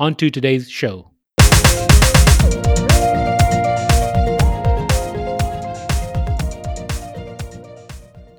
on to today's show.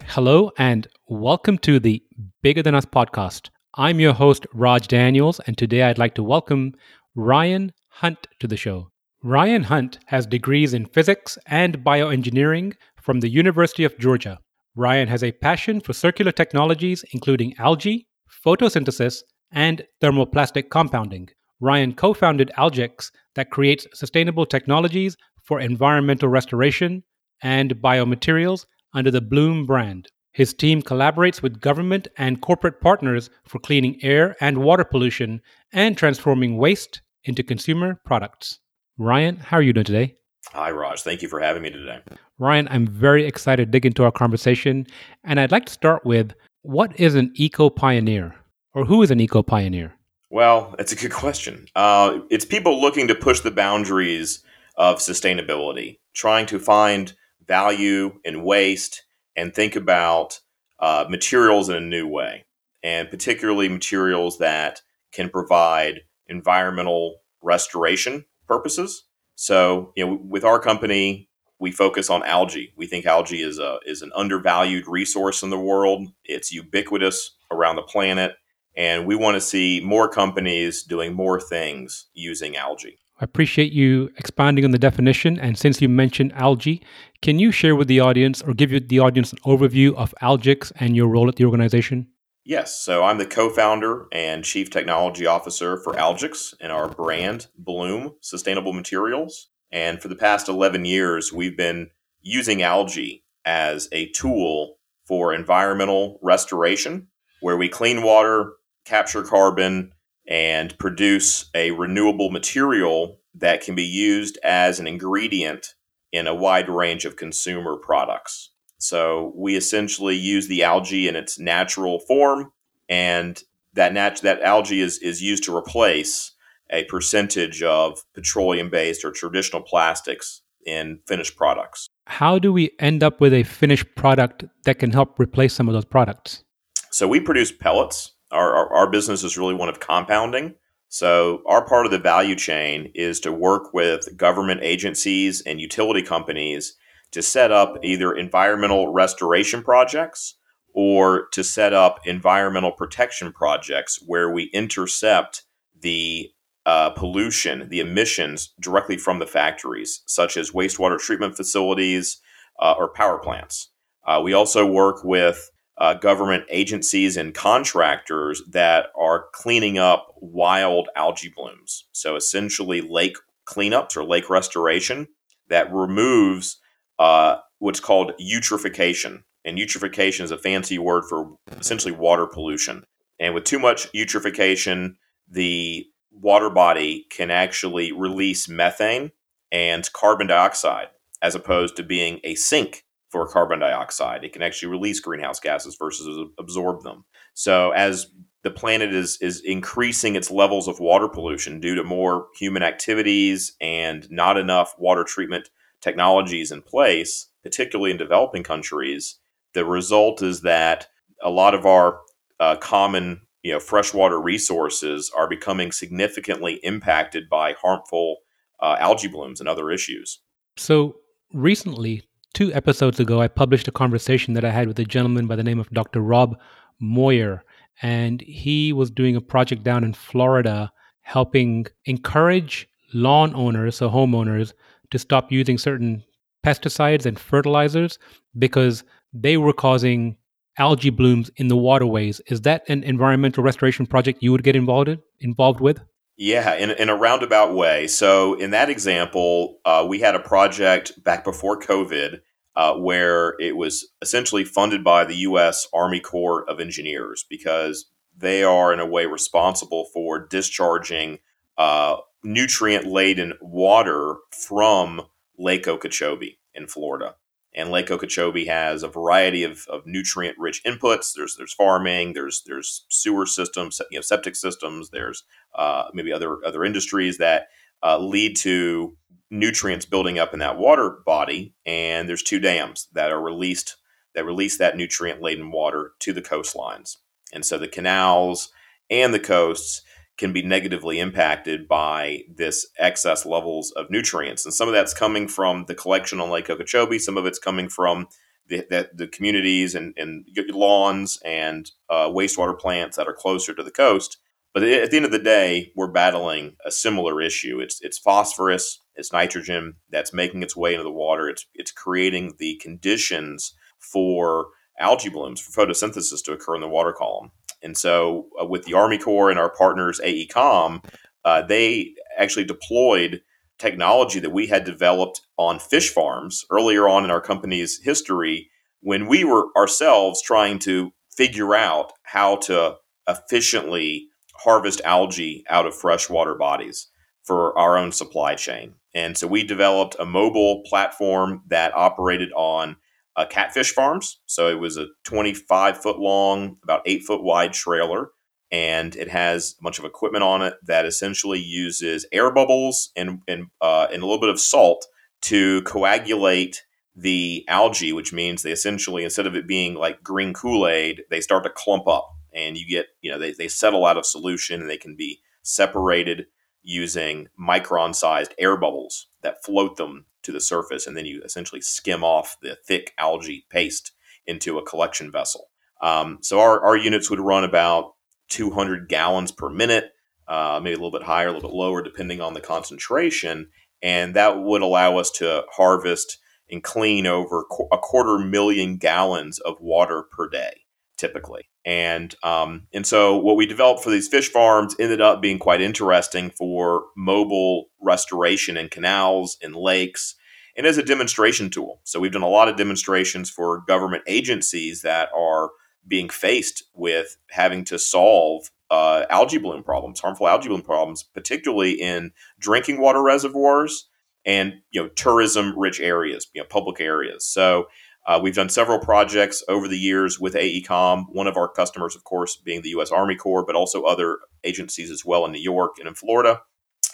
Hello, and welcome to the Bigger Than Us podcast. I'm your host, Raj Daniels, and today I'd like to welcome Ryan Hunt to the show. Ryan Hunt has degrees in physics and bioengineering from the University of Georgia. Ryan has a passion for circular technologies, including algae, photosynthesis, and thermoplastic compounding. Ryan co founded Algix, that creates sustainable technologies for environmental restoration and biomaterials under the Bloom brand. His team collaborates with government and corporate partners for cleaning air and water pollution and transforming waste into consumer products. Ryan, how are you doing today? Hi, Raj. Thank you for having me today. Ryan, I'm very excited to dig into our conversation. And I'd like to start with what is an eco pioneer, or who is an eco pioneer? Well, it's a good question. Uh, it's people looking to push the boundaries of sustainability, trying to find value in waste and think about uh, materials in a new way, and particularly materials that can provide environmental restoration purposes. So, you know, with our company, we focus on algae. We think algae is a is an undervalued resource in the world. It's ubiquitous around the planet and we want to see more companies doing more things using algae. I appreciate you expanding on the definition. And since you mentioned algae, can you share with the audience or give the audience an overview of Algix and your role at the organization? Yes. So I'm the co founder and chief technology officer for Algix and our brand, Bloom Sustainable Materials. And for the past 11 years, we've been using algae as a tool for environmental restoration, where we clean water, capture carbon and produce a renewable material that can be used as an ingredient in a wide range of consumer products. So we essentially use the algae in its natural form, and that nat- that algae is is used to replace a percentage of petroleum based or traditional plastics in finished products. How do we end up with a finished product that can help replace some of those products? So we produce pellets our, our, our business is really one of compounding. So, our part of the value chain is to work with government agencies and utility companies to set up either environmental restoration projects or to set up environmental protection projects where we intercept the uh, pollution, the emissions directly from the factories, such as wastewater treatment facilities uh, or power plants. Uh, we also work with uh, government agencies and contractors that are cleaning up wild algae blooms. So essentially, lake cleanups or lake restoration that removes uh, what's called eutrophication. And eutrophication is a fancy word for essentially water pollution. And with too much eutrophication, the water body can actually release methane and carbon dioxide as opposed to being a sink for carbon dioxide. It can actually release greenhouse gases versus absorb them. So as the planet is is increasing its levels of water pollution due to more human activities and not enough water treatment technologies in place, particularly in developing countries, the result is that a lot of our uh, common you know freshwater resources are becoming significantly impacted by harmful uh, algae blooms and other issues. So recently, two episodes ago, I published a conversation that I had with a gentleman by the name of Dr. Rob Moyer. And he was doing a project down in Florida helping encourage lawn owners, so homeowners, to stop using certain pesticides and fertilizers because they were causing algae blooms in the waterways. Is that an environmental restoration project you would get involved in, involved with? Yeah, in, in a roundabout way. So, in that example, uh, we had a project back before COVID uh, where it was essentially funded by the U.S. Army Corps of Engineers because they are, in a way, responsible for discharging uh, nutrient laden water from Lake Okeechobee in Florida. And Lake Okeechobee has a variety of, of nutrient rich inputs. There's there's farming, there's there's sewer systems, you know, septic systems. There's uh, maybe other other industries that uh, lead to nutrients building up in that water body. And there's two dams that are released that release that nutrient laden water to the coastlines. And so the canals and the coasts can be negatively impacted by this excess levels of nutrients. And some of that's coming from the collection on Lake Okeechobee. Some of it's coming from the, the, the communities and, and, lawns and uh, wastewater plants that are closer to the coast. But at the end of the day, we're battling a similar issue. It's it's phosphorus, it's nitrogen that's making its way into the water. It's it's creating the conditions for algae blooms for photosynthesis to occur in the water column. And so, uh, with the Army Corps and our partners, AECOM, uh, they actually deployed technology that we had developed on fish farms earlier on in our company's history when we were ourselves trying to figure out how to efficiently harvest algae out of freshwater bodies for our own supply chain. And so we developed a mobile platform that operated on uh, catfish farms. So it was a 25 foot long, about eight foot wide trailer. And it has a bunch of equipment on it that essentially uses air bubbles and, and, uh, and a little bit of salt to coagulate the algae, which means they essentially, instead of it being like green Kool Aid, they start to clump up and you get, you know, they, they settle out of solution and they can be separated using micron sized air bubbles that float them to the surface, and then you essentially skim off the thick algae paste into a collection vessel. Um, so our, our units would run about 200 gallons per minute, uh, maybe a little bit higher, a little bit lower, depending on the concentration. And that would allow us to harvest and clean over a quarter million gallons of water per day, typically. And um, and so what we developed for these fish farms ended up being quite interesting for mobile restoration in canals and lakes and as a demonstration tool. So we've done a lot of demonstrations for government agencies that are being faced with having to solve uh, algae bloom problems, harmful algae bloom problems, particularly in drinking water reservoirs and you know tourism rich areas, you know public areas. So uh, we've done several projects over the years with AECOM. One of our customers, of course, being the U.S. Army Corps, but also other agencies as well in New York and in Florida.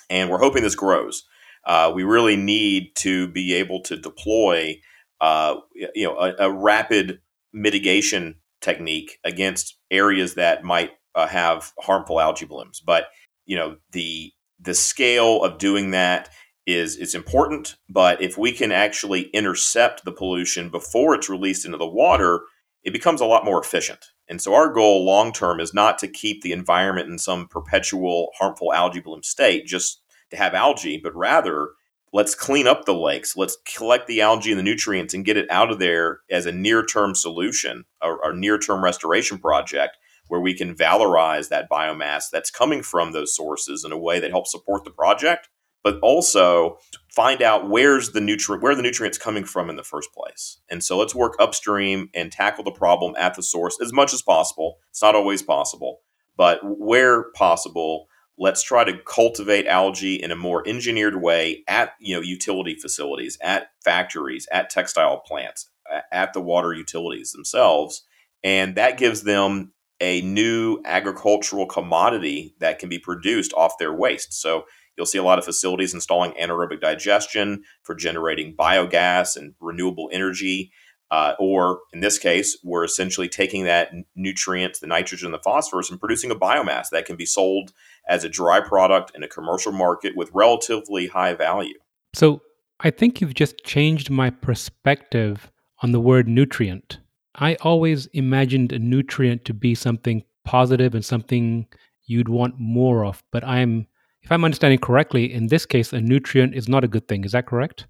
And we're hoping this grows. Uh, we really need to be able to deploy, uh, you know, a, a, rapid mitigation technique against areas that might uh, have harmful algae blooms. But you know, the the scale of doing that is is important. But if we can actually intercept the pollution before it's released into the water, it becomes a lot more efficient. And so our goal long term is not to keep the environment in some perpetual harmful algae bloom state, just to have algae, but rather let's clean up the lakes, let's collect the algae and the nutrients and get it out of there as a near term solution or, or near term restoration project where we can valorize that biomass that's coming from those sources in a way that helps support the project but also find out where's the nutrient where the nutrients coming from in the first place. And so let's work upstream and tackle the problem at the source as much as possible. It's not always possible, but where possible, let's try to cultivate algae in a more engineered way at you know utility facilities, at factories, at textile plants, at the water utilities themselves, and that gives them a new agricultural commodity that can be produced off their waste. So You'll see a lot of facilities installing anaerobic digestion for generating biogas and renewable energy. Uh, or in this case, we're essentially taking that nutrient, the nitrogen, the phosphorus, and producing a biomass that can be sold as a dry product in a commercial market with relatively high value. So I think you've just changed my perspective on the word nutrient. I always imagined a nutrient to be something positive and something you'd want more of, but I'm if I'm understanding correctly, in this case, a nutrient is not a good thing. Is that correct?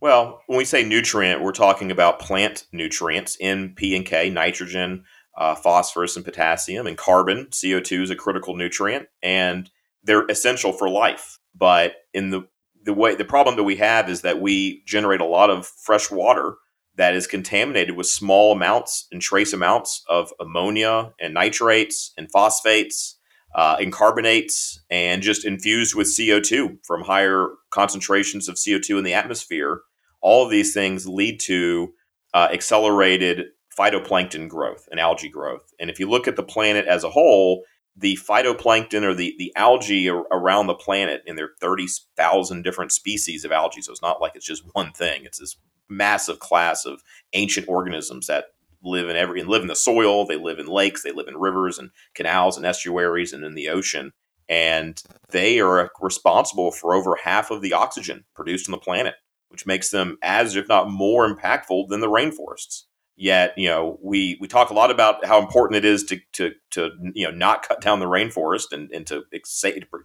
Well, when we say nutrient, we're talking about plant nutrients N, P, and K, nitrogen, uh, phosphorus, and potassium, and carbon. CO2 is a critical nutrient, and they're essential for life. But in the the way the problem that we have is that we generate a lot of fresh water that is contaminated with small amounts and trace amounts of ammonia and nitrates and phosphates uh, in carbonates and just infused with CO2 from higher concentrations of CO2 in the atmosphere. All of these things lead to uh, accelerated phytoplankton growth and algae growth. And if you look at the planet as a whole, the phytoplankton or the, the algae around the planet, and there are 30,000 different species of algae. So it's not like it's just one thing, it's this massive class of ancient organisms that live in every and live in the soil. They live in lakes, they live in rivers and canals and estuaries and in the ocean. And they are responsible for over half of the oxygen produced on the planet, which makes them as, if not more, impactful than the rainforests. Yet, you know, we, we talk a lot about how important it is to, to, to you know, not cut down the rainforest and, and to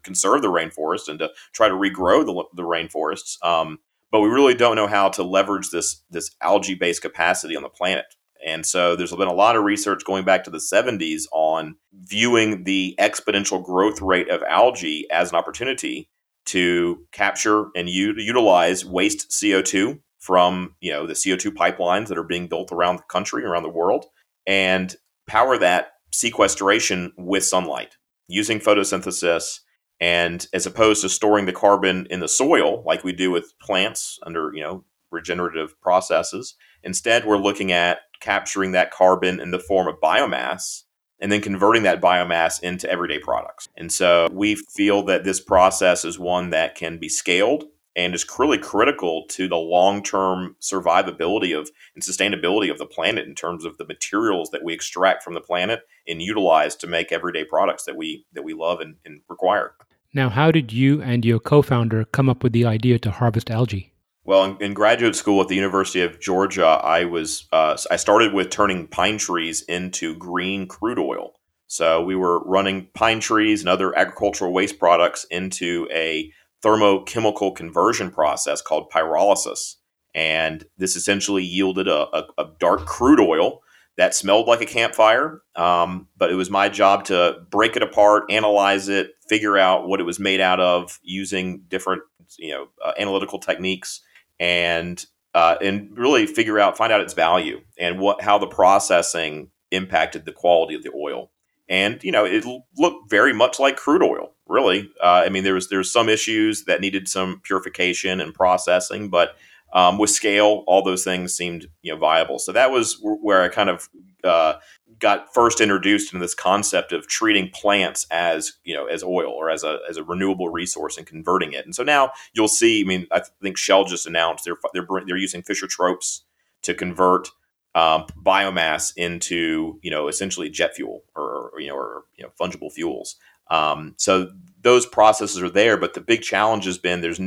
conserve the rainforest and to try to regrow the, the rainforests. Um, but we really don't know how to leverage this, this algae based capacity on the planet. And so there's been a lot of research going back to the 70s on viewing the exponential growth rate of algae as an opportunity to capture and u- utilize waste CO2 from you know the CO2 pipelines that are being built around the country, around the world, and power that sequestration with sunlight using photosynthesis. And as opposed to storing the carbon in the soil like we do with plants under you know regenerative processes, instead we're looking at capturing that carbon in the form of biomass and then converting that biomass into everyday products. And so we feel that this process is one that can be scaled and is really critical to the long-term survivability of and sustainability of the planet in terms of the materials that we extract from the planet and utilize to make everyday products that we that we love and, and require. Now, how did you and your co-founder come up with the idea to harvest algae? Well, in, in graduate school at the University of Georgia, I was uh, I started with turning pine trees into green crude oil. So we were running pine trees and other agricultural waste products into a thermochemical conversion process called pyrolysis. And this essentially yielded a, a, a dark crude oil that smelled like a campfire. Um, but it was my job to break it apart, analyze it, figure out what it was made out of using different you know uh, analytical techniques, and uh, and really figure out find out its value and what how the processing impacted the quality of the oil. And you know it looked very much like crude oil really. Uh, I mean, there was there's some issues that needed some purification and processing, but um, with scale, all those things seemed you know viable. So that was where I kind of uh, got first introduced into this concept of treating plants as you know as oil or as a as a renewable resource and converting it. And so now you'll see. I mean, I think Shell just announced they're they're they're using Fischer-Tropsch to convert um, biomass into you know essentially jet fuel or, or you know or you know fungible fuels. Um, so those processes are there, but the big challenge has been there's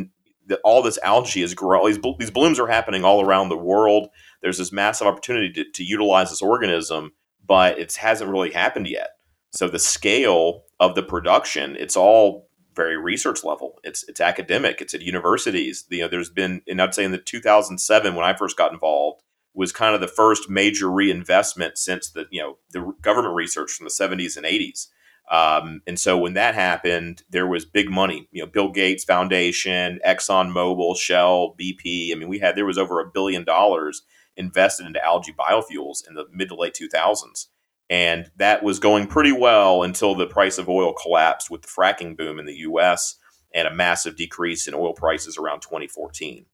all this algae is growing. These, these blooms are happening all around the world. There's this massive opportunity to, to utilize this organism, but it hasn't really happened yet. So the scale of the production, it's all very research level. It's it's academic. It's at universities. You know, there's been, and I'd say in the 2007 when I first got involved, was kind of the first major reinvestment since the you know the government research from the 70s and 80s. Um, and so when that happened, there was big money. You know, Bill Gates Foundation, Exxon Mobil, Shell, BP. I mean, we had there was over a billion dollars invested into algae biofuels in the mid to late 2000s. And that was going pretty well until the price of oil collapsed with the fracking boom in the US and a massive decrease in oil prices around 2014.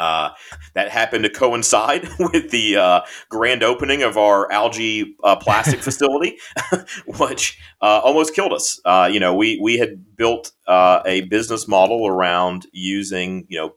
Uh, that happened to coincide with the uh, grand opening of our algae uh, plastic facility, which uh, almost killed us. Uh, you know, we we had built uh, a business model around using you know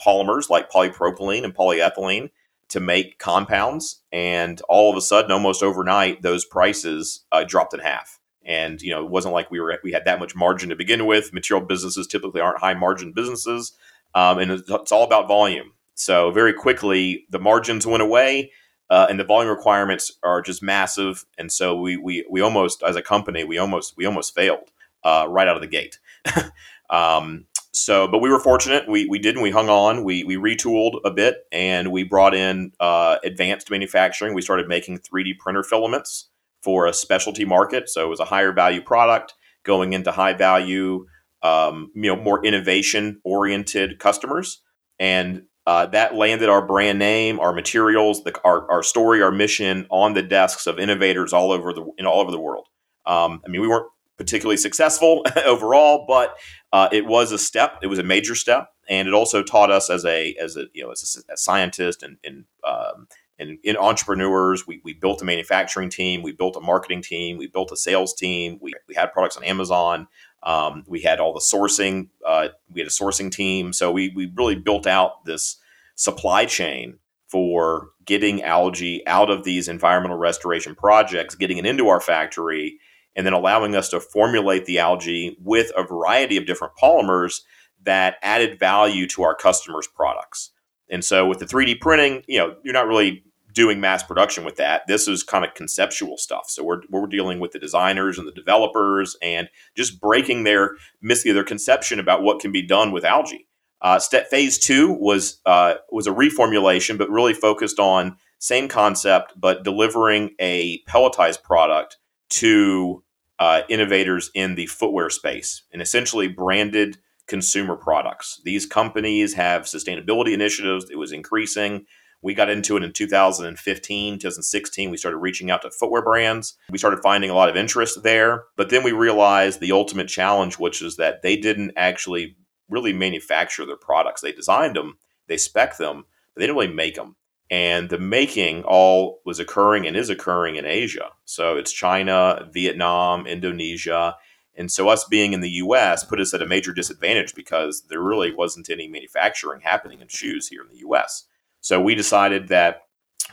polymers like polypropylene and polyethylene to make compounds, and all of a sudden, almost overnight, those prices dropped in half. And you know, it wasn't like we were we had that much margin to begin with. Material businesses typically aren't high margin businesses um, and it's all about volume. So very quickly, the margins went away, uh, and the volume requirements are just massive. And so we we we almost, as a company, we almost we almost failed uh, right out of the gate. um, so, but we were fortunate. We we did, and we hung on. We we retooled a bit, and we brought in uh, advanced manufacturing. We started making 3D printer filaments for a specialty market. So it was a higher value product going into high value um, you know more innovation oriented customers and uh, that landed our brand name our materials the, our, our story our mission on the desks of innovators all over the in all over the world um, i mean we weren't particularly successful overall, but uh, it was a step. It was a major step, and it also taught us as a as a you know as a, scientist and and um, and in entrepreneurs, we, we built a manufacturing team, we built a marketing team, we built a sales team, we, we had products on Amazon, um, we had all the sourcing, uh, we had a sourcing team. So we, we really built out this supply chain for getting algae out of these environmental restoration projects, getting it into our factory, and then allowing us to formulate the algae with a variety of different polymers that added value to our customers' products. And so with the 3D printing, you know, you're not really doing mass production with that. This is kind of conceptual stuff. So we're, we're dealing with the designers and the developers and just breaking their their conception about what can be done with algae. Uh, step phase two was uh, was a reformulation, but really focused on same concept, but delivering a pelletized product to uh, innovators in the footwear space and essentially branded consumer products. These companies have sustainability initiatives. It was increasing. We got into it in 2015, 2016. We started reaching out to footwear brands. We started finding a lot of interest there. But then we realized the ultimate challenge, which is that they didn't actually really manufacture their products. They designed them, they spec them, but they didn't really make them. And the making all was occurring and is occurring in Asia. So it's China, Vietnam, Indonesia. And so us being in the US put us at a major disadvantage because there really wasn't any manufacturing happening in shoes here in the US. So we decided that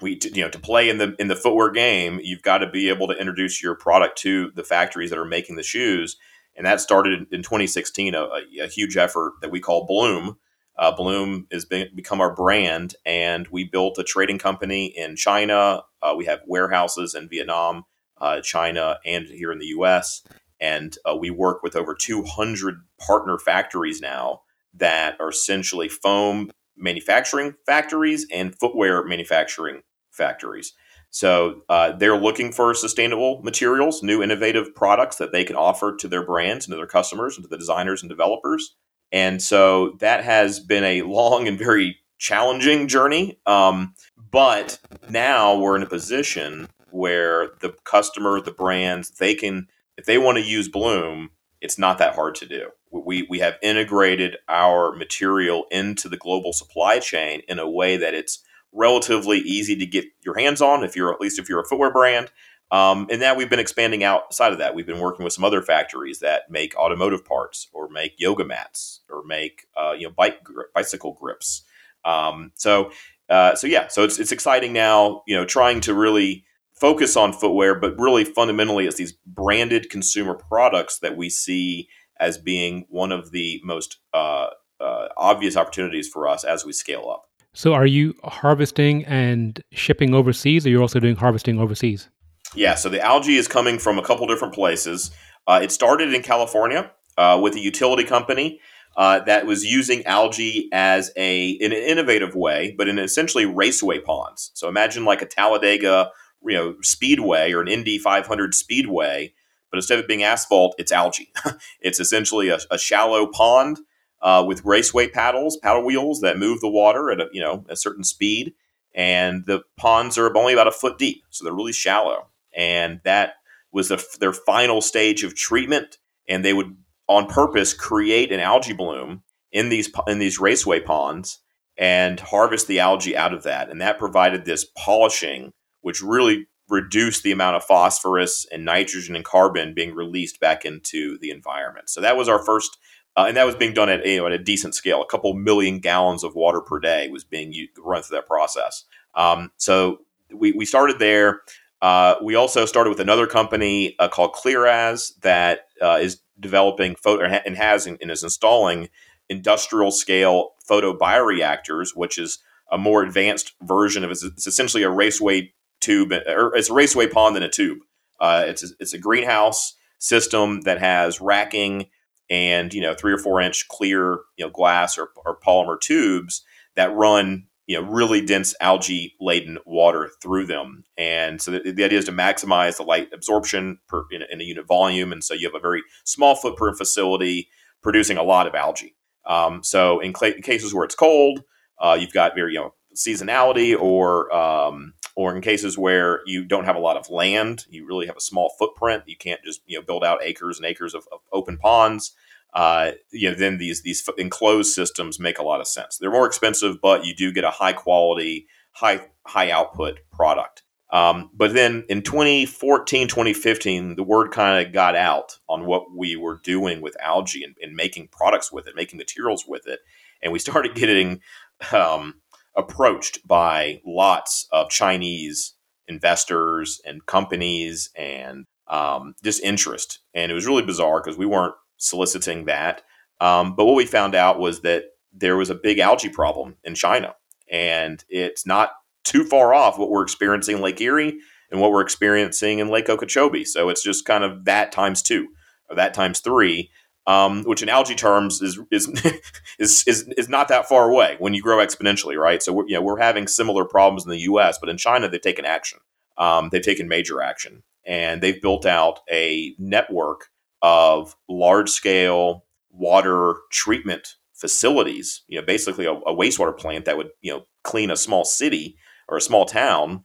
we you know to play in the in the footwear game, you've got to be able to introduce your product to the factories that are making the shoes, and that started in 2016 a, a huge effort that we call Bloom. Uh, Bloom has been, become our brand, and we built a trading company in China. Uh, we have warehouses in Vietnam, uh, China, and here in the U.S. And uh, we work with over 200 partner factories now that are essentially foam manufacturing factories and footwear manufacturing factories. So uh, they're looking for sustainable materials, new innovative products that they can offer to their brands and to their customers and to the designers and developers. And so that has been a long and very challenging journey. Um, but now we're in a position where the customer, the brands, they can, if they want to use Bloom, it's not that hard to do. We, we have integrated our material into the global supply chain in a way that it's relatively easy to get your hands on if you're at least if you're a footwear brand. Um, and now we've been expanding outside of that. We've been working with some other factories that make automotive parts or make yoga mats or make uh, you know bike bicycle grips. Um, so uh, so yeah, so it's it's exciting now. You know, trying to really focus on footwear, but really fundamentally, it's these branded consumer products that we see as being one of the most uh, uh, obvious opportunities for us as we scale up. So, are you harvesting and shipping overseas, or you're also doing harvesting overseas? Yeah, so the algae is coming from a couple different places. Uh, it started in California uh, with a utility company. Uh, that was using algae as a in an innovative way, but in essentially raceway ponds. So imagine like a Talladega you know speedway or an Indy 500 speedway, but instead of being asphalt, it's algae. it's essentially a, a shallow pond uh, with raceway paddles, paddle wheels that move the water at a you know a certain speed, and the ponds are only about a foot deep, so they're really shallow. And that was the, their final stage of treatment, and they would on purpose create an algae bloom in these in these raceway ponds and harvest the algae out of that, and that provided this polishing which really reduced the amount of phosphorus and nitrogen and carbon being released back into the environment. So that was our first, uh, and that was being done at, you know, at a decent scale. A couple million gallons of water per day was being used, run through that process. Um, so we, we started there. Uh, we also started with another company uh, called ClearAs that uh, is developing photo and has and is installing industrial scale photobioreactors, which is a more advanced version of it. It's essentially a raceway tube, or it's a raceway pond than a tube. Uh, it's a, it's a greenhouse system that has racking and you know three or four inch clear you know glass or, or polymer tubes that run you know really dense algae laden water through them. And so the, the, idea is to maximize the light absorption per, in, in, a unit volume. And so you have a very small footprint facility producing a lot of algae. Um, so in, cl- cases where it's cold uh, you've got very you know seasonality or um, or in cases where you don't have a lot of land, you really have a small footprint, you can't just you know build out acres and acres of, of open ponds. Uh, you know, then these these enclosed systems make a lot of sense. They're more expensive, but you do get a high quality, high high output product. Um, but then in 2014, 2015, the word kind of got out on what we were doing with algae and, and, making products with it, making materials with it. And we started getting um, approached by lots of Chinese investors and companies and um, just interest. And it was really bizarre because we weren't soliciting that. Um, but what we found out was that there was a big algae problem in China. And it's not too far off what we're experiencing in Lake Erie and what we're experiencing in Lake Okeechobee. So it's just kind of that times two or that times three, um, which in algae terms is is, is is is not that far away when you grow exponentially, right? So we're, you know we're having similar problems in the U.S., but in China they've taken action. Um, they've taken major action, and they've built out a network of large scale water treatment facilities. You know, basically a, a wastewater plant that would you know clean a small city or a small town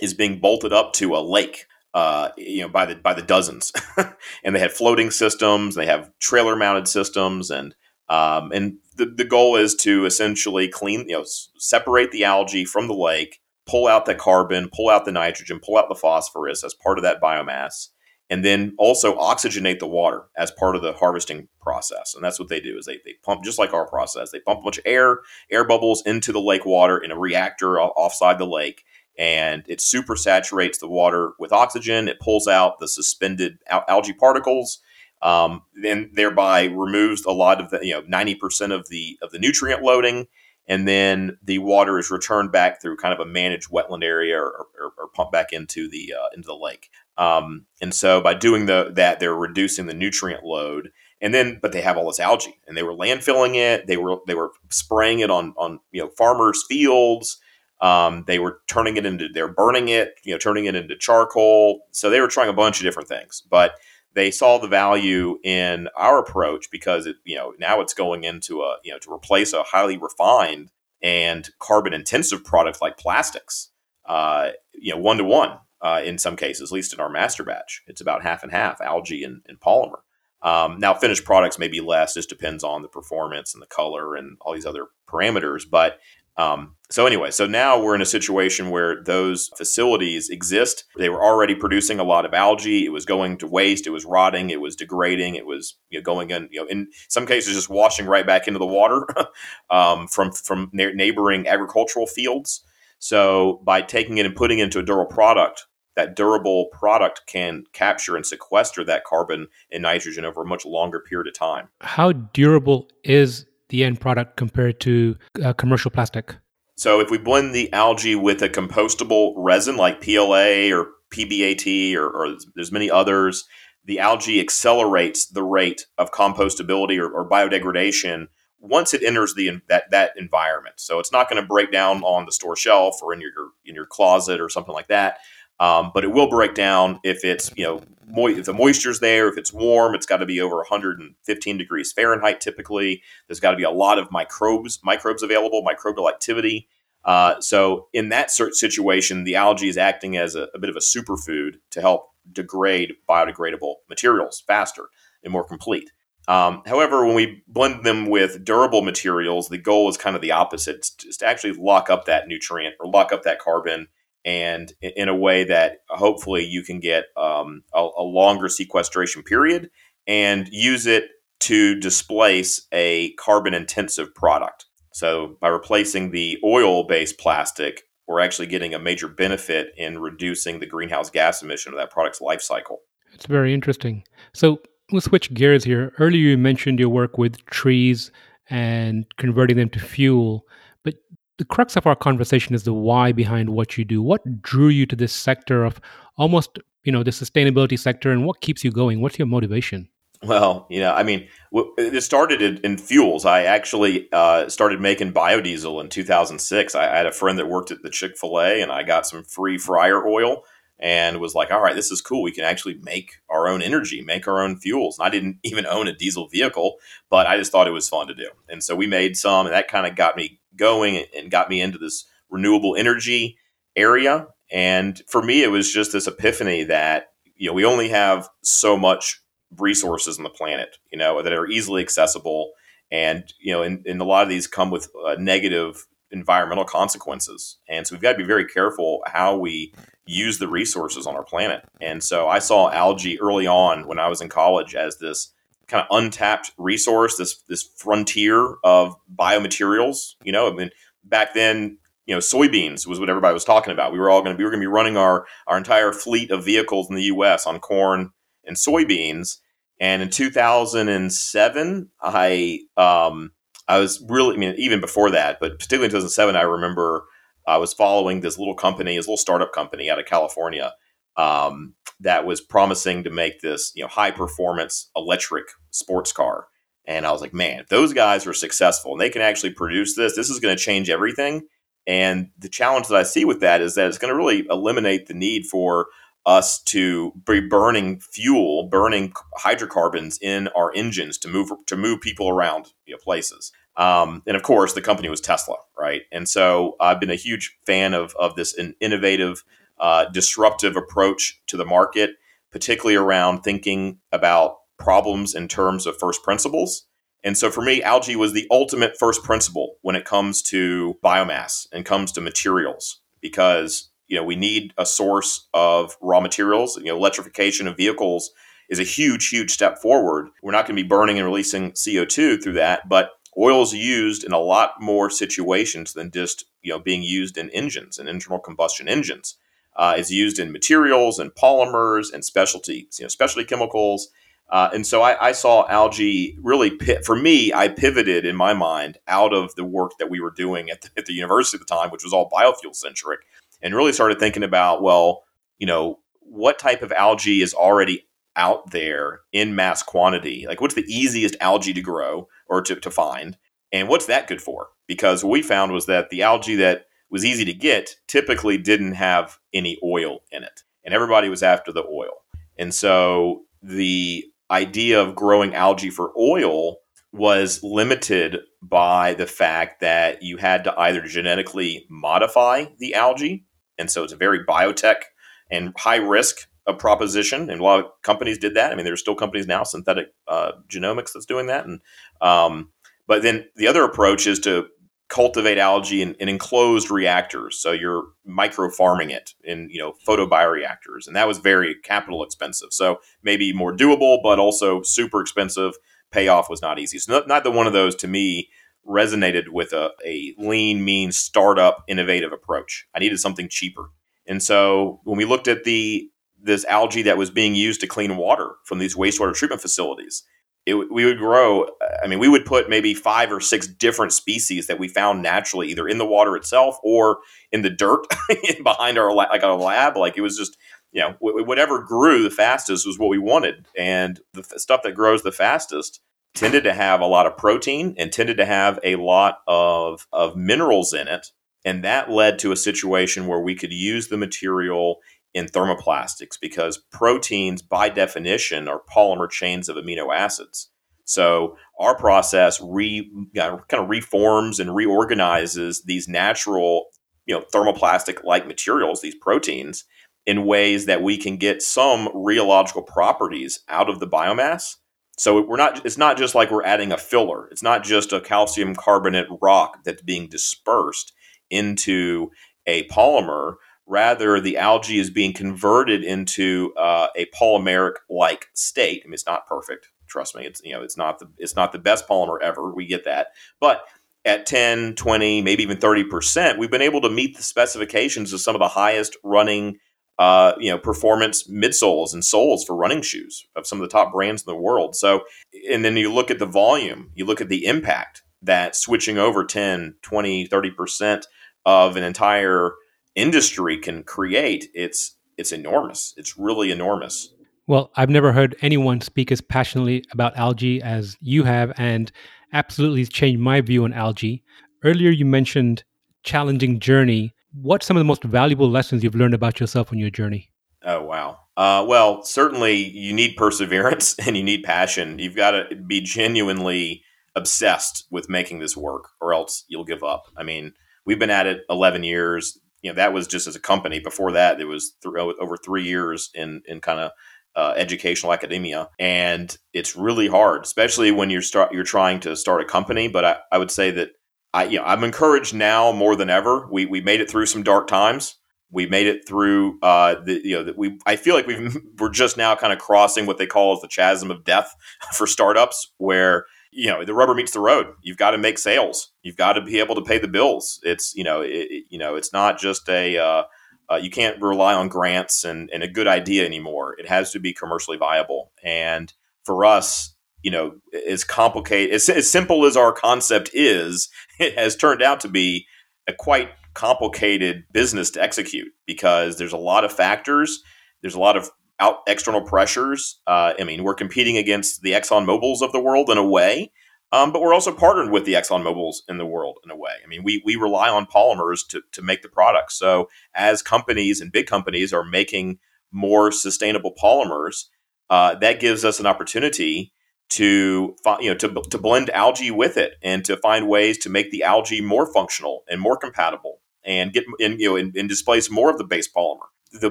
is being bolted up to a lake uh, you know by the by the dozens and they have floating systems they have trailer mounted systems and um, and the, the goal is to essentially clean you know separate the algae from the lake pull out the carbon pull out the nitrogen pull out the phosphorus as part of that biomass and then also oxygenate the water as part of the harvesting process. And that's what they do is they, they pump just like our process. They pump a bunch of air, air bubbles into the lake water in a reactor offside the lake. And it super saturates the water with oxygen. It pulls out the suspended al- algae particles, um, and thereby removes a lot of the you know ninety percent of the of the nutrient loading. And then the water is returned back through kind of a managed wetland area or, or, or pumped back into the uh, into the lake. Um, and so by doing the, that, they're reducing the nutrient load. And then, but they have all this algae, and they were landfilling it. They were they were spraying it on on you know farmers' fields. Um, they were turning it into they're burning it, you know, turning it into charcoal. So they were trying a bunch of different things, but they saw the value in our approach because it you know now it's going into a you know to replace a highly refined and carbon intensive product like plastics. Uh, you know, one to one uh, in some cases, at least in our master batch. It's about half and half algae and, and polymer. Um, now, finished products may be less, just depends on the performance and the color and all these other parameters. But um, so, anyway, so now we're in a situation where those facilities exist. They were already producing a lot of algae. It was going to waste. It was rotting. It was degrading. It was you know, going in, you know, in some cases, just washing right back into the water um, from from neighboring agricultural fields. So, by taking it and putting it into a durable product, that durable product can capture and sequester that carbon and nitrogen over a much longer period of time. How durable is the end product compared to uh, commercial plastic? So, if we blend the algae with a compostable resin like PLA or PBAT or, or there's many others, the algae accelerates the rate of compostability or, or biodegradation once it enters the that that environment. So it's not going to break down on the store shelf or in your in your closet or something like that. Um, but it will break down if it's you know mo- if the moisture's there, if it's warm, it's got to be over 115 degrees Fahrenheit. Typically, there's got to be a lot of microbes microbes available, microbial activity. Uh, so in that situation, the algae is acting as a, a bit of a superfood to help degrade biodegradable materials faster and more complete. Um, however, when we blend them with durable materials, the goal is kind of the opposite. It's to actually lock up that nutrient or lock up that carbon and in a way that hopefully you can get um, a, a, longer sequestration period and use it to displace a carbon intensive product. So, by replacing the oil based plastic, we're actually getting a major benefit in reducing the greenhouse gas emission of that product's life cycle. It's very interesting. So, we'll switch gears here. Earlier, you mentioned your work with trees and converting them to fuel. But the crux of our conversation is the why behind what you do. What drew you to this sector of almost, you know, the sustainability sector and what keeps you going? What's your motivation? Well, you know, I mean, it started in, fuels. I actually uh, started making biodiesel in 2006. I, I had a friend that worked at the Chick fil A and I got some free fryer oil and was like, all right, this is cool. We can actually make our own energy, make our own fuels. And I didn't even own a diesel vehicle, but I just thought it was fun to do. And so we made some, and that kind of got me going and got me into this renewable energy area. And for me, it was just this epiphany that, you know, we only have so much resources on the planet, you know, that are easily accessible. And, you know, and, and a lot of these come with uh, negative environmental consequences. And so we've got to be very careful how we use the resources on our planet. And so I saw algae early on when I was in college as this kind of untapped resource, this this frontier of biomaterials. You know, I mean, back then, you know, soybeans was what everybody was talking about. We were all going to be we were going to be running our our entire fleet of vehicles in the U.S. on corn and soybeans. And in 2007, I um, I was really, I mean, even before that, but particularly in 2007, I remember I was following this little company, this little startup company out of California um, that was promising to make this, you know, high performance electric sports car. And I was like, man, if those guys are successful and they can actually produce this, this is going to change everything. And the challenge that I see with that is that it's going to really eliminate the need for us to be burning fuel, burning hydrocarbons in our engines to move to move people around you know, places. Um, and of course, the company was Tesla, right? And so I've been a huge fan of of this innovative, uh, disruptive approach to the market, particularly around thinking about problems in terms of first principles. And so for me, algae was the ultimate first principle when it comes to biomass and comes to materials because you know we need a source of raw materials. You know, electrification of vehicles is a huge, huge step forward. We're not going to be burning and releasing CO2 through that, but oil is used in a lot more situations than just you know being used in engines and internal combustion engines. Uh, it's used in materials and polymers and specialty you know specialty chemicals. Uh, and so I, I, saw algae really for me. I pivoted in my mind out of the work that we were doing at the, at the university at the time, which was all biofuel centric, and really started thinking about well, you know, what type of algae is already out there in mass quantity? Like, what's the easiest algae to grow or to, to find? And what's that good for? Because what we found was that the algae that was easy to get typically didn't have any oil in it. And everybody was after the oil. And so the idea of growing algae for oil was limited by the fact that you had to either genetically modify the algae. And so it's a very biotech and high risk a proposition, and a lot of companies did that. I mean, there's still companies now, synthetic uh, genomics, that's doing that. And um, but then the other approach is to cultivate algae in, in, enclosed reactors. So you're micro farming it in you know photobioreactors, and that was very capital expensive. So maybe more doable, but also super expensive. Payoff was not easy. So neither one of those to me resonated with a, a lean, mean startup innovative approach. I needed something cheaper. And so when we looked at the this algae that was being used to clean water from these wastewater treatment facilities. It, we would grow. I mean, we would put maybe five or six different species that we found naturally, either in the water itself or in the dirt behind our like our lab. Like it was just, you know, whatever grew the fastest was what we wanted, and the stuff that grows the fastest tended to have a lot of protein and tended to have a lot of of minerals in it, and that led to a situation where we could use the material in thermoplastics because proteins, by definition, are polymer chains of amino acids. So our process re, uh, know, kind of reforms and reorganizes these natural, you know, thermoplastic-like materials, these proteins, in ways that we can get some rheological properties out of the biomass. So we're not. It's not just like we're adding a filler. It's not just a calcium carbonate rock that's being dispersed into a polymer Rather, the algae is being converted into uh, a polymeric like state. I mean, it's not perfect. Trust me. It's you know, it's not the it's not the best polymer ever. We get that, but at 10, 20, maybe even 30%, we've been able to meet the specifications of some of the highest running uh, you know, performance midsoles and soles for running shoes of some of the top brands in the world. So, and then you look at the volume, you look at the impact that switching over 10, 20, 30% of an entire industry can create, it's it's enormous. It's really enormous. Well, I've never heard anyone speak as passionately about algae as you have, and absolutely changed my view on algae. Earlier, you mentioned challenging journey. What's some of the most valuable lessons you've learned about yourself on your journey? Oh, wow. Uh, well, certainly you need perseverance and you need passion. You've got to be genuinely obsessed with making this work, or else you'll give up. I mean, we've been at it 11 years you know that was just as a company. Before that, it was th- over three years in in kind of uh, educational academia, and it's really hard, especially when you're start you're trying to start a company. But I, I would say that I you know I'm encouraged now more than ever. We we made it through some dark times. We made it through uh, the you know that we I feel like we we're just now kind of crossing what they call as the chasm of death for startups, where you know the rubber meets the road. You've got to make sales. You've got to be able to pay the bills. It's you know it, you know it's not just a uh, uh, you can't rely on grants and, and a good idea anymore. It has to be commercially viable. And for us, you know, as complicated as, as simple as our concept is, it has turned out to be a quite complicated business to execute because there's a lot of factors. There's a lot of out external pressures. Uh, I mean, we're competing against the Exxon Mobil's of the world in a way, um, but we're also partnered with the Exxon Mobil's in the world in a way. I mean, we we rely on polymers to to make the products. So as companies and big companies are making more sustainable polymers, uh, that gives us an opportunity to you know to, to blend algae with it and to find ways to make the algae more functional and more compatible and get in you know and, and displace more of the base polymer the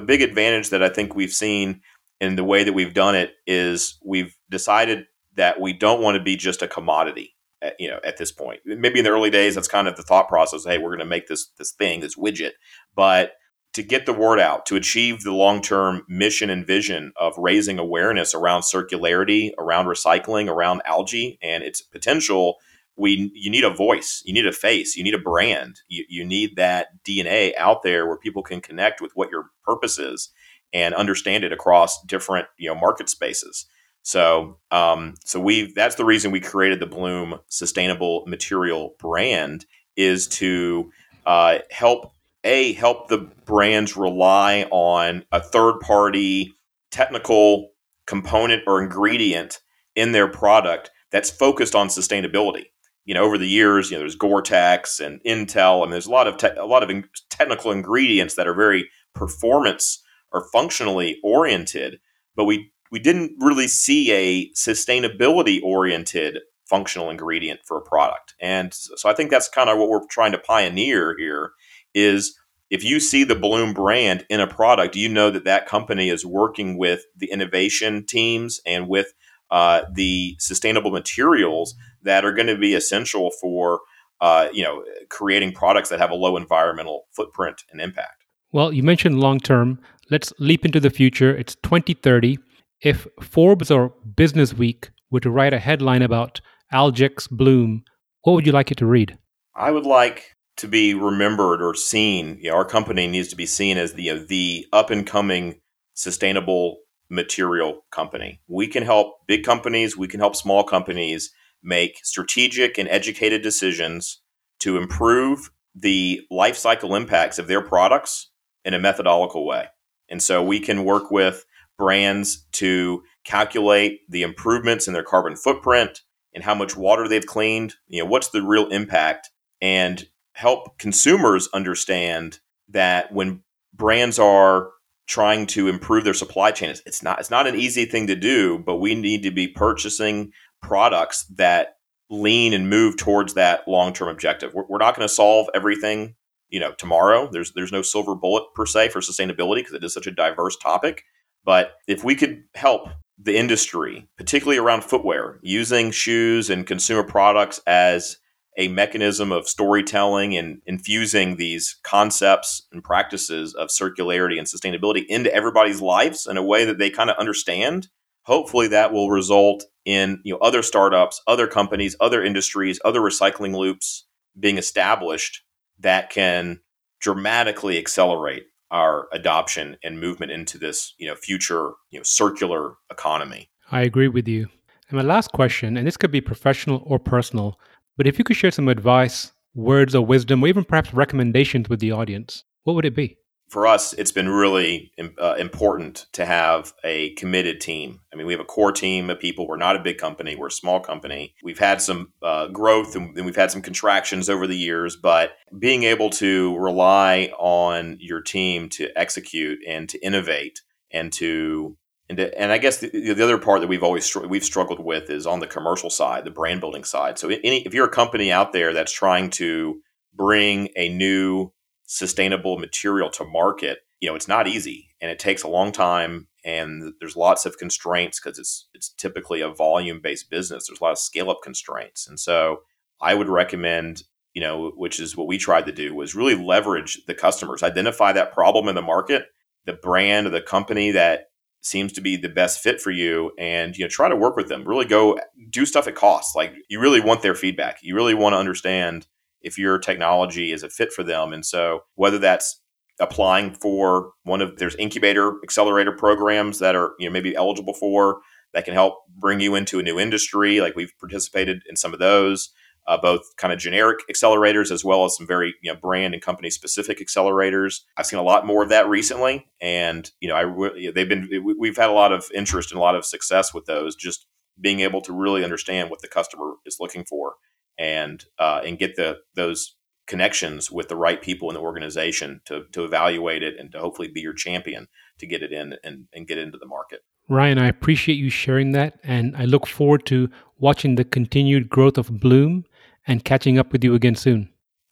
big advantage that I think we've seen in the way that we've done it is we've decided that we don't want to be just a commodity. At, you know, at this point, maybe in the early days, that's kind of the thought process. Hey, we're going to make this this thing, this widget, but to get the word out, to achieve the long term mission and vision of raising awareness around circularity, around recycling, around algae and its potential, we you need a voice, you need a face, you need a brand, you, you need that DNA out there where people can connect with what your purpose is and understand it across different you know market spaces. So, um, so we that's the reason we created the Bloom Sustainable Material brand is to uh, help a help the brands rely on a third party technical component or ingredient in their product that's focused on sustainability you know, over the years, you know, there's Gore-Tex and Intel, I and there's a lot of te- a lot of in- technical ingredients that are very performance or functionally oriented, but we we didn't really see a sustainability oriented functional ingredient for a product. And so I think that's kind of what we're trying to pioneer here is if you see the Bloom brand in a product, you know that that company is working with the innovation teams and with uh, the sustainable materials that are going to be essential for uh, you know creating products that have a low environmental footprint and impact. Well, you mentioned long term. Let's leap into the future. It's 2030. If Forbes or Business Week were to write a headline about Algix Bloom, what would you like it to read? I would like to be remembered or seen. You know, our company needs to be seen as the the up and coming sustainable material company. We can help big companies. We can help small companies make strategic and educated decisions to improve the life cycle impacts of their products in a methodological way. And so we can work with brands to calculate the improvements in their carbon footprint and how much water they've cleaned, you know, what's the real impact and help consumers understand that when brands are trying to improve their supply chain it's not it's not an easy thing to do but we need to be purchasing products that lean and move towards that long-term objective. We're, we're not going to solve everything, you know, tomorrow. There's there's no silver bullet per se for sustainability because it is such a diverse topic. But if we could help the industry, particularly around footwear, using shoes and consumer products as a mechanism of storytelling and infusing these concepts and practices of circularity and sustainability into everybody's lives in a way that they kind of understand hopefully that will result in you know other startups other companies other industries other recycling loops being established that can dramatically accelerate our adoption and movement into this you know future you know circular economy. I agree with you. And my last question and this could be professional or personal but if you could share some advice words of wisdom or even perhaps recommendations with the audience what would it be for us, it's been really uh, important to have a committed team. I mean, we have a core team of people. We're not a big company, we're a small company. We've had some uh, growth and, we've had some contractions over the years, but being able to rely on your team to execute and to innovate and to and, to, and I guess the, the, other part that we've always we've struggled with is on the commercial side, the brand building side. So, any, if you're a company out there that's trying to bring a new sustainable material to market, you know, it's not easy and it takes a long time and there's lots of constraints because it's it's typically a volume based business. There's a lot of scale up constraints. And so I would recommend, you know, which is what we tried to do was really leverage the customers, identify that problem in the market, the brand or the company that seems to be the best fit for you and you know try to work with them really go do stuff at cost like you really want their feedback you really want to understand if your technology is a fit for them and so whether that's applying for one of there's incubator accelerator programs that are you know maybe eligible for that can help bring you into a new industry like we've participated in some of those uh, both kind of generic accelerators as well as some very you know brand and company specific accelerators. I've seen a lot more of that recently, and you know I they've been we've had a lot of interest and a lot of success with those. Just being able to really understand what the customer is looking for and uh, and get the those connections with the right people in the organization to, to evaluate it and to hopefully be your champion to get it in and, and get into the market. Ryan, I appreciate you sharing that, and I look forward to watching the continued growth of Bloom and catching up with you again soon.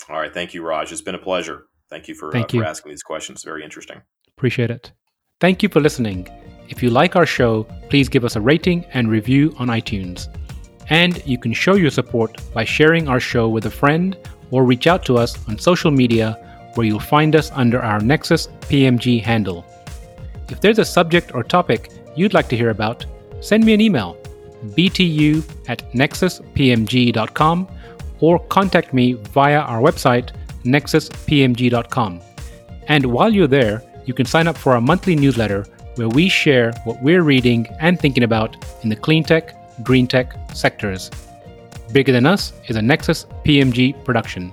All right. Thank you, Raj. It's been a pleasure. Thank you for, Thank uh, you. for asking these questions. Very interesting. Appreciate it. Thank you for listening. If you like our show, please give us a rating and review on iTunes. And you can show your support by sharing our show with a friend or reach out to us on social media where you'll find us under our Nexus PMG handle. If there's a subject or topic you'd like to hear about, send me an email btu at nexuspmg.com or contact me via our website, nexuspmg.com. And while you're there, you can sign up for our monthly newsletter where we share what we're reading and thinking about in the clean tech, green tech sectors. Bigger Than Us is a Nexus PMG production.